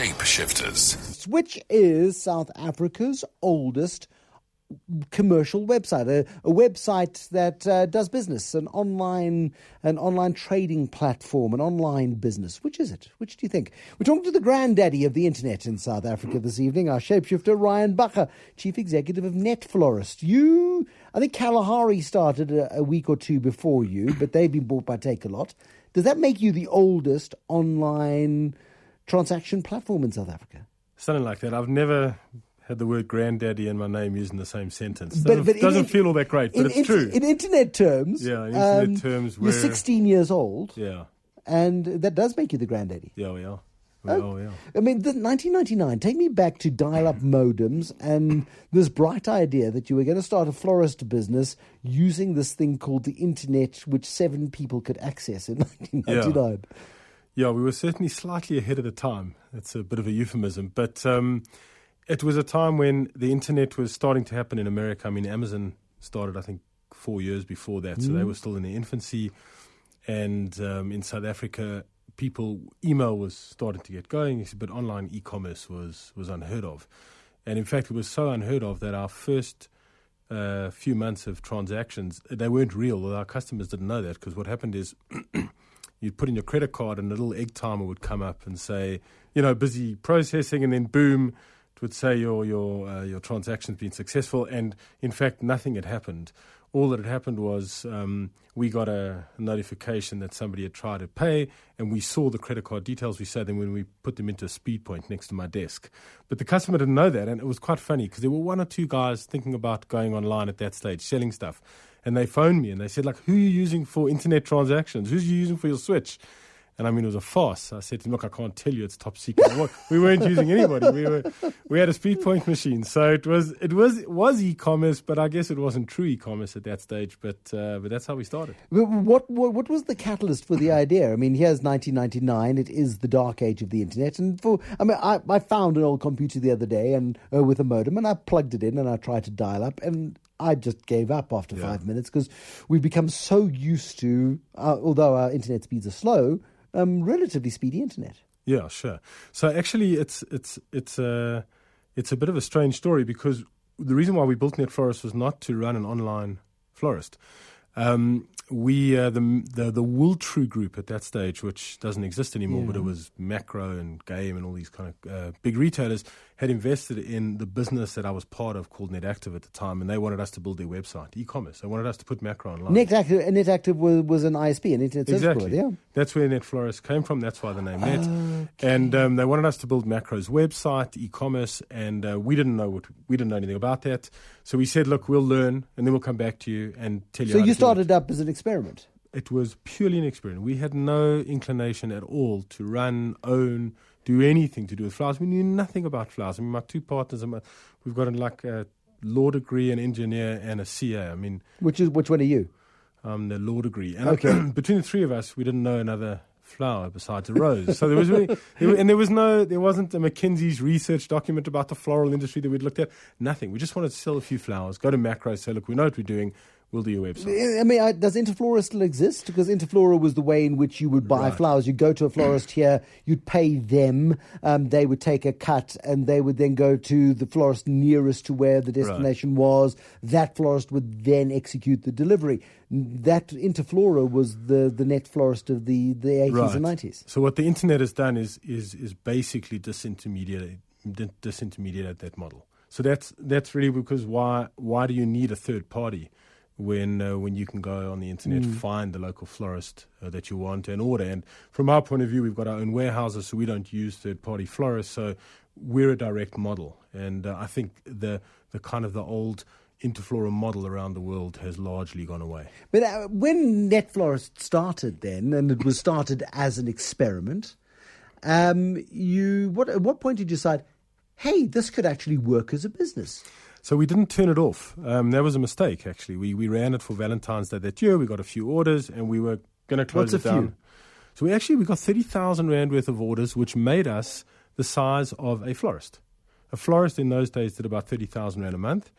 Shapeshifters. which is South Africa's oldest commercial website, a, a website that uh, does business, an online, an online trading platform, an online business. Which is it? Which do you think? We're talking to the granddaddy of the internet in South Africa this evening, our shapeshifter Ryan Bacher, chief executive of NetFlorist. You, I think Kalahari started a, a week or two before you, but they've been bought by Takealot. Does that make you the oldest online transaction platform in South Africa? Something like that. I've never had the word granddaddy and my name used in the same sentence. But- Doesn't, but doesn't feel all that great, but in, it's in- true. In internet terms, Yeah, in internet um, terms, you're we're- 16 years old, yeah, and that does make you the granddaddy. yeah, we are. We Oh. are, yeah. I mean, the 1999. Take me back to dial-up modems and this bright idea that you were going to start a florist business using this thing called the internet, which seven people could access in 1999. Yeah, we were certainly slightly ahead of the time. That's a bit of a euphemism, but um, it was a time when the internet was starting to happen in America. I mean, Amazon started, I think, four years before that, so they were still in their infancy. And um, in South Africa, people email was starting to get going, but online e-commerce was was unheard of. And in fact, it was so unheard of that our first uh, few months of transactions they weren't real. Our customers didn't know that because what happened is you'd put in your credit card and a little egg timer would come up and say, you know, busy processing, and then boom, it would say your your uh, your transaction's been successful, and in fact, nothing had happened. All that had happened was um, we got a notification that somebody had tried to pay, and we saw the credit card details. We saw them when we put them into a speed point next to my desk. But the customer didn't know that, and it was quite funny because there were one or two guys thinking about going online at that stage, selling stuff. And they phoned me and they said, like, who are you using for internet transactions? Who's you using for your switch? And I mean, it was a farce. I said to him, look, I can't tell you. It's top secret. We- we weren't using anybody. We were, we had a speed point machine. So it was, it was, it was e-commerce, but I guess it wasn't true e-commerce at that stage. But, uh, but that's how we started. What, what what was the catalyst for the idea? I mean, here's 1999. It is the dark age of the internet, and for I mean, I, I found an old computer the other day and uh, with a modem, and I plugged it in and I tried to dial up, and I just gave up after five minutes because we've become so used to, uh, although our internet speeds are slow, um, relatively speedy internet. Yeah, sure. So actually, it's it's it's a it's a bit of a strange story because the reason why we built Net Florist was not to run an online florist. Um, we uh, the the the Wooltru group at that stage, which doesn't exist anymore, but it was Makro and Game and all these kind of uh, big retailers, had invested in the business that I was part of called NetActive at the time, and they wanted us to build their website, e-commerce. They wanted us to put Makro online. NetActive, NetActive was, was an ISP, an internet service Exactly. provider. Yeah. That's where NetFlorist came from. That's why the name Net. And um, they wanted us to build Makro's website, e-commerce, and uh, we didn't know what we didn't know anything about that. So we said, look, we'll learn, and then we'll come back to you and tell you. So you to do it." started up as an experiment. It was purely an experiment. We had no inclination at all to run, own, do anything to do with flowers. We knew nothing about flowers. I mean, my two partners, and my, we've got a, like a law degree, an engineer, and a CA. I mean, Which is which one are you? um, the law degree. And Okay. between the three of us, we didn't know another flower besides a rose. So there was really, there, and there was no, there wasn't a McKinsey's research document about the floral industry that we'd looked at. Nothing. We just wanted to sell a few flowers, go to Makro, say, look, we know what we're doing. We'll do your website. I mean, I- does Interflora still exist? Because Interflora was the way in which you would buy Right. flowers. You'd go to a florist here, you'd pay them, um, they would take a cut, and they would then go to the florist nearest to where the destination was. That florist would then execute the delivery. That Interflora was the, the net florist of the, the 80s and 90s. So what the internet has done is is is basically disintermediate disintermediate that model. So that's that's really because why why do you need a third party when uh, when you can go on the internet find the local florist uh, that you want and order? And from our point of view, we've got our own warehouses, so we don't use third party florists. So we're a direct model, and uh, I think the the kind of the old Interflora model around the world has largely gone away. But uh, when NetFlorist started then, and it was started as an experiment, um, you what at what point did you decide, hey, this could actually work as a business? So we didn't turn it off. Um, that was a mistake, actually. We we ran it for Valentine's Day that year. We got a few orders, and we were going to close What's it down. few? So we actually we got thirty thousand rand worth of orders, which made us the size of a florist. A florist in those days did about thirty thousand rand a month,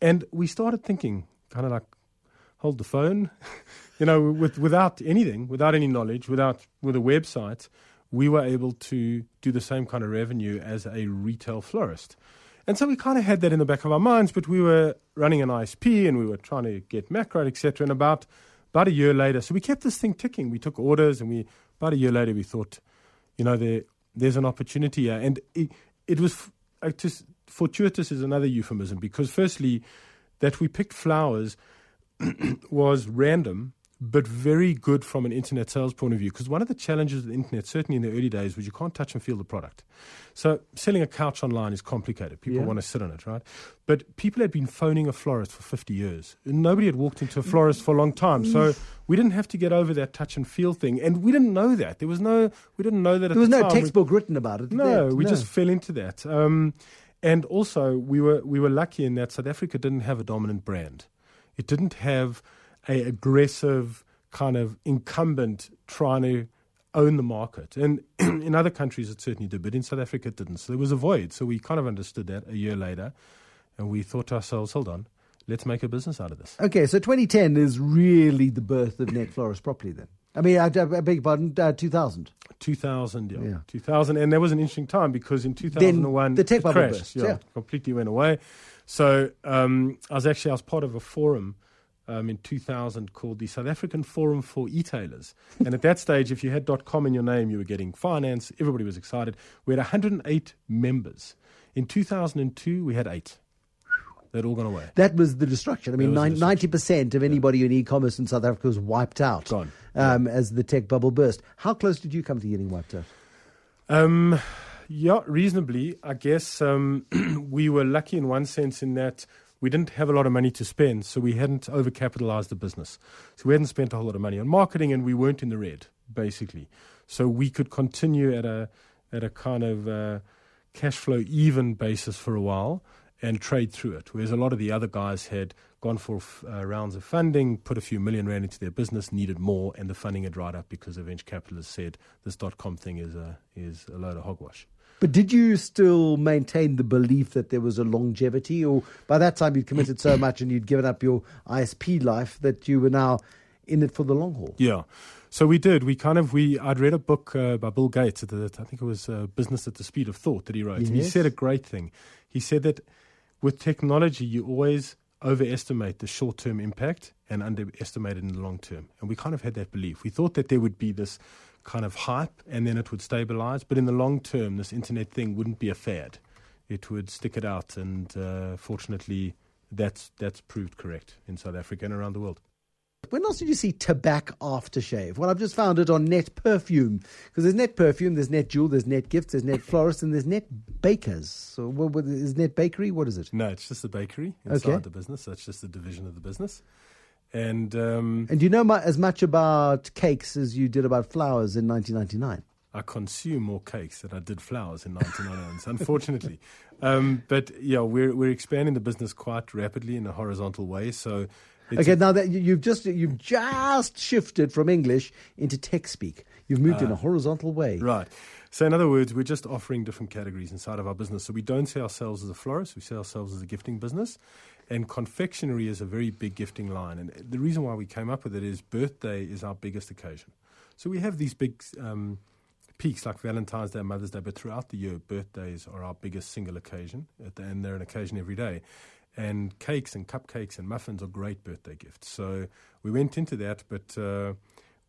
and we started thinking, kind of like, hold the phone, you know, with without anything, without any knowledge, without with a website. we were able to do the same kind of revenue as a retail florist. And so we kind of had that in the back of our minds, but we were running an ISP and we were trying to get Makro, etc. And about about a year later, so we kept this thing ticking. We took orders, and we about a year later we thought, you know, there there's an opportunity here, and it, it was just fortuitous is another euphemism because firstly, that we picked flowers was random but very good from an internet sales point of view. Because one of the challenges of the internet, certainly in the early days, was you can't touch and feel the product. So selling a couch online is complicated. People yeah. want to sit on it, right? But people had been phoning a florist for 50 years. Nobody had walked into a florist for a long time. So mm. we didn't have to get over that touch and feel thing. And we didn't know that. There was no, we didn't know that There was the no textbook we, written about it. No, we no. just fell into that. Um, and also, we were, we were lucky in that South Africa didn't have a dominant brand. It didn't have a aggressive kind of incumbent trying to own the market. And in other countries, it certainly did, but in South Africa, it didn't. So there was a void. So we kind of understood that a year later, and we thought to ourselves, hold on, let's make a business out of this. Okay, so 2010 is really the birth of Net Florist properly then. I mean, I, I beg your pardon, uh, 2000. 2000, yeah. yeah. 2000. And that was an interesting time because in 2001, then the tech bubble crashed, burst. Yeah, yeah, completely went away. So um, I was actually, I was part of a forum um, in 2000 called the South African Forum for E-tailers. and at that stage, if you had .com in your name, you were getting finance. Everybody was excited. We had 108 members. In 2002, we had eight. They'd all gone away. That was the destruction. I mean, ninety percent of anybody yeah. in e-commerce in South Africa was wiped out Gone. Um, yeah. as the tech bubble burst. How close did you come to getting wiped out? Um, yeah, reasonably. I guess um, we were lucky in one sense in that we didn't have a lot of money to spend, so we hadn't overcapitalized the business. So we hadn't spent a whole lot of money on marketing, and we weren't in the red, basically. So we could continue at a at a kind of uh, cash flow even basis for a while and trade through it. Whereas a lot of the other guys had gone for uh, rounds of funding, put a few million rand into their business, needed more, and the funding had dried up because the venture capitalists said this dot com thing is a is a load of hogwash. But did you still maintain the belief that there was a longevity, or by that time you'd committed so much and you'd given up your ISP life that you were now in it for the long haul? Yeah. So we did. We kind of we. I'd read a book uh, by Bill Gates. That I think it was uh, Business at the Speed of Thought that he wrote, yes. and he said a great thing. He said that with technology, you always overestimate the short term impact and underestimate it in the long term. And we kind of had that belief. We thought that there would be this kind of hype and then it would stabilize. But in the long term, this internet thing wouldn't be a fad. It would stick it out. And uh, fortunately, that's, that's proved correct in South Africa and around the world. When else did you see tobacco aftershave? Well, I've just found it on Net Perfume because there's Net Perfume, there's Net Jewel, there's Net Gifts, there's Net Florist, and there's Net Bakers. So, what, what is Net Bakery? What is it? No, it's just a bakery inside okay. the business. That's just a division of the business. And um, and you know as much about cakes as you did about flowers in 1999? I consume more cakes than I did flowers in 1999, unfortunately. Um, but yeah, we're we're expanding the business quite rapidly in a horizontal way. So okay, now that you've just you've just shifted from English into tech speak, you've moved uh, in a horizontal way, right? So in other words, we're just offering different categories inside of our business. So we don't see ourselves as a florist; we see ourselves as a gifting business. And confectionery is a very big gifting line. And the reason why we came up with it is birthday is our biggest occasion. So we have these big um, peaks like Valentine's Day, Mother's Day, but throughout the year, birthdays are our biggest single occasion, and they're an occasion every day. And cakes and cupcakes and muffins are great birthday gifts. So we went into that, but uh,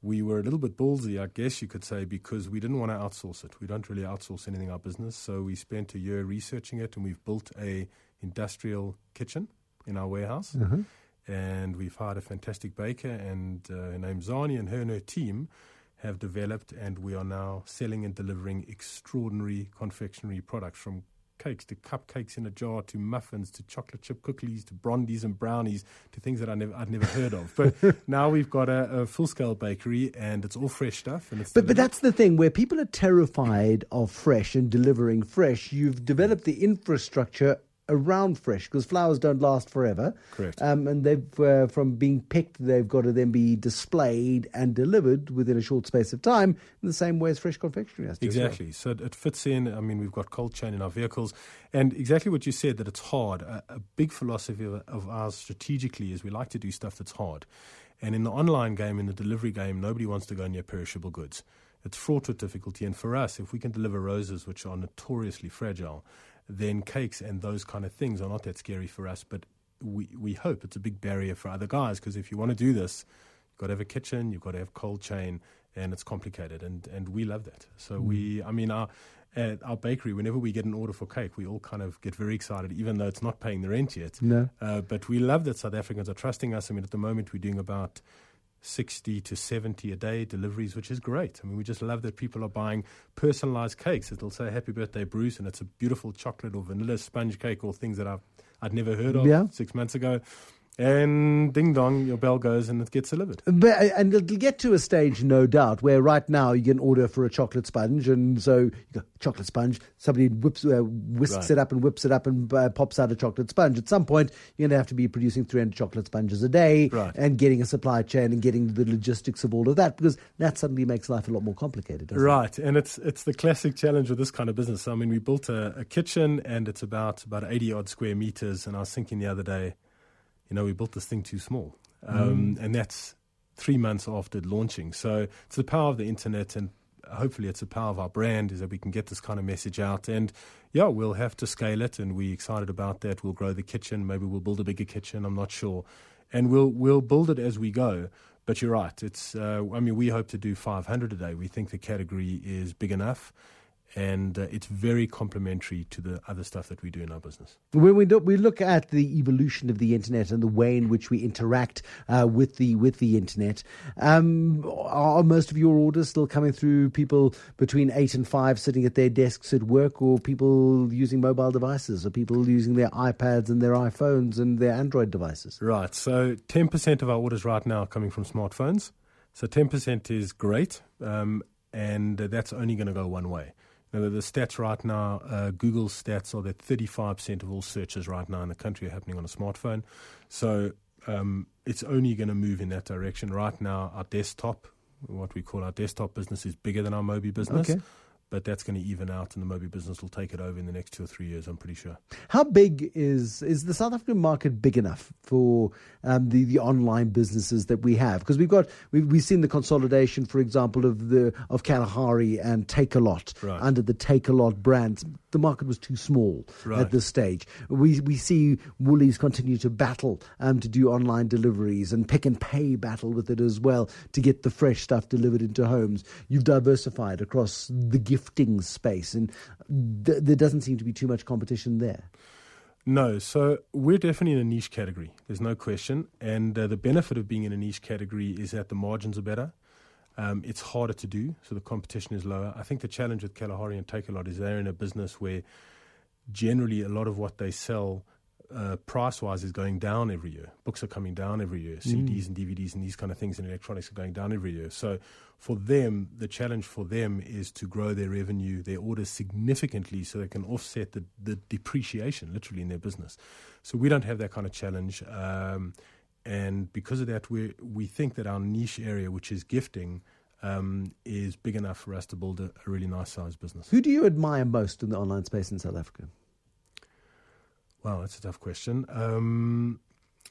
we were a little bit ballsy, I guess you could say, because we didn't want to outsource it. We don't really outsource anything our business. So we spent a year researching it, and we've built a industrial kitchen in our warehouse. Mm-hmm. And we've hired a fantastic baker, and uh, her name's Zani, and her and her team have developed, and we are now selling and delivering extraordinary confectionery products from cakes to cupcakes in a jar to muffins to chocolate chip cookies to brandies and brownies to things that I never, I'd never heard of. But now we've got a, a full scale bakery and it's all fresh stuff. And it's but, but that's the thing where people are terrified of fresh and delivering fresh. You've developed the infrastructure around fresh because flowers don't last forever. Correct. Um, and they've uh, from being picked, they've got to then be displayed and delivered within a short space of time in the same way as fresh confectionery has to. Exactly. Well. So it fits in. I mean, we've got cold chain in our vehicles, and exactly what you said that it's hard. A, a big philosophy of, of ours strategically is we like to do stuff that's hard. And in the online game, in the delivery game, nobody wants to go near perishable goods. it's fraught with difficulty. And for us, if we can deliver roses, which are notoriously fragile, then cakes and those kind of things are not that scary for us. But we, we hope it's a big barrier for other guys because if you want to do this, you've got to have a kitchen, you've got to have cold chain, and it's complicated. And, and we love that. So mm. we, I mean, our, at our bakery, whenever we get an order for cake, we all kind of get very excited, even though it's not paying the rent yet. No. Uh, but we love that South Africans are trusting us. I mean, at the moment, we're doing about 60 to 70 a day deliveries, which is great. I mean, we just love that people are buying personalized cakes. It'll say Happy Birthday, Bruce, and it's a beautiful chocolate or vanilla sponge cake or things that I've, I'd never heard of yeah. six months ago. And ding dong, your bell goes and it gets delivered. But, and it'll get to a stage, no doubt, where right now you can order for a chocolate sponge, and so you go chocolate sponge. Somebody whips, uh, whisks right. it up and whips it up and uh, pops out a chocolate sponge. At some point, you're going to have to be producing 300 chocolate sponges a day, right. and getting a supply chain and getting the logistics of all of that, because that suddenly makes life a lot more complicated. right, it? and it's it's the classic challenge with this kind of business. I mean, we built a, a kitchen, and it's about about 80 odd square meters, and I was thinking the other day you know, we built this thing too small. Um, mm. And that's three months after launching. So it's the power of the internet and hopefully it's the power of our brand is that we can get this kind of message out. And yeah, we'll have to scale it and we're excited about that. We'll grow the kitchen. Maybe we'll build a bigger kitchen. I'm not sure. And we'll, we'll build it as we go. But you're right. It's, uh, I mean, we hope to do 500 a day. We think the category is big enough and uh, it's very complementary to the other stuff that we do in our business. When we, do, we look at the evolution of the internet and the way in which we interact uh, with the with the internet, um, are most of your orders still coming through people between eight and five sitting at their desks at work, or people using mobile devices, or people using their iPads and their iPhones and their Android devices? Right. So ten percent of our orders right now are coming from smartphones. So ten percent is great, um, and that's only going to go one way. Now, the stats right now, uh, Google stats are that 35% of all searches right now in the country are happening on a smartphone. So um, it's only going to move in that direction. Right now, our desktop, what we call our desktop business, is bigger than our Mobi business. Okay but that's going to even out, and the Mobi business will take it over in the next two or three years. I'm pretty sure. How big is is the South African market big enough for um, the the online businesses that we have? Because we've got we've, we've seen the consolidation, for example, of the of Kalahari and Takealot right. under the Takealot brand. The market was too small right. at this stage. We we see Woolies continue to battle um, to do online deliveries and Pick n Pay battle with it as well to get the fresh stuff delivered into homes. You've diversified across the gifting space, and th- there doesn't seem to be too much competition there. No, so we're definitely in a niche category. There's no question, and uh, the benefit of being in a niche category is that the margins are better. Um, it's harder to do, so the competition is lower. I think the challenge with Kalahari and Takealot is they're in a business where generally a lot of what they sell uh, price wise is going down every year. Books are coming down every year. Mm. CDs and DVDs and these kind of things and electronics are going down every year. So for them, the challenge for them is to grow their revenue, their orders significantly so they can offset the, the depreciation literally in their business. So we don't have that kind of challenge. Um, and because of that, we we think that our niche area, which is gifting, um, is big enough for us to build a, a really nice sized business. Who do you admire most in the online space in South Africa? Wow, that's a tough question. Um,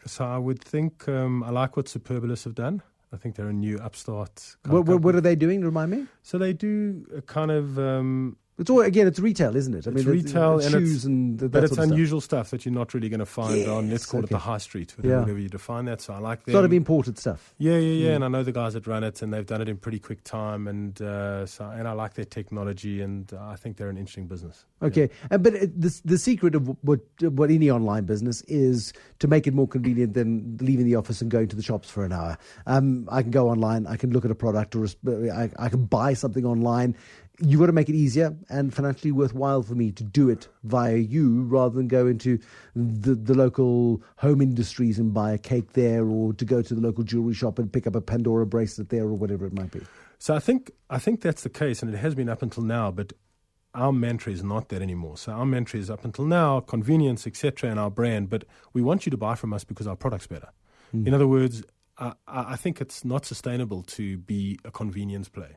so I would think um, I like what Superbalist have done. I think they're a new upstart. What, what, are they doing? Remind me. So they do a kind of um, it's all again. It's retail, isn't it? I it's mean, retail it's, it's and shoes and that but it's unusual stuff. stuff. that you're not really going to find yes, on. Let's call okay. it the high street, whatever, yeah. whatever, you define that. So I like that. It's got to be imported stuff. Yeah, yeah, yeah. Mm. And I know the guys that run it, and they've done it in pretty quick time. And uh, so, and I like their technology, and I think they're an interesting business. Okay, yeah. uh, but the the secret of what what any online business is to make it more convenient than leaving the office and going to the shops for an hour. Um, I can go online. I can look at a product, or a, I, I can buy something online you've got to make it easier and financially worthwhile for me to do it via you rather than go into the, the local home industries and buy a cake there or to go to the local jewelry shop and pick up a Pandora bracelet there or whatever it might be. So I think I think that's the case and it has been up until now, but our mantra is not that anymore. So our mantra is up until now, convenience, etc., and our brand, but we want you to buy from us because our product's better. Mm. In other words, I, I think it's not sustainable to be a convenience play.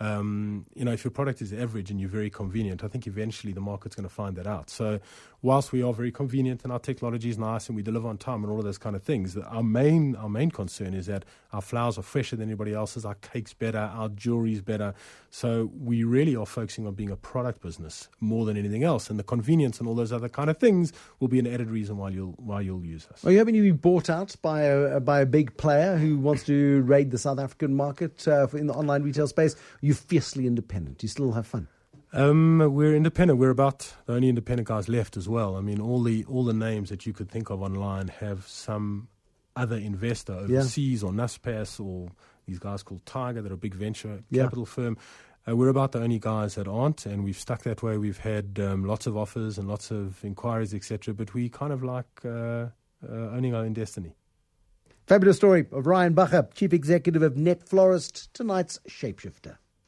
Um, you know, if your product is average and you're very convenient, I think eventually the market's going to find that out. So, whilst we are very convenient and our technology is nice and we deliver on time and all of those kind of things, our main our main concern is that our flowers are fresher than anybody else's, our cake's better, our jewelry's better. So, we really are focusing on being a product business more than anything else, and the convenience and all those other kind of things will be an added reason why you'll why you'll use us. Are you having to be bought out by a by a big player who wants to raid the South African market uh, in the online retail space? You fiercely independent? You still have fun? Um, we're independent. We're about the only independent guys left as well. I mean, all the all the names that you could think of online have some other investor overseas yeah. or Naspers or these guys called Tiger that are a big venture capital yeah. firm. Uh, we're about the only guys that aren't, and we've stuck that way. We've had um, lots of offers and lots of inquiries, etc. But we kind of like uh, uh, owning our own destiny. Fabulous story of Ryan Bacher, Chief Executive of Net Florist, tonight's Shapeshifter.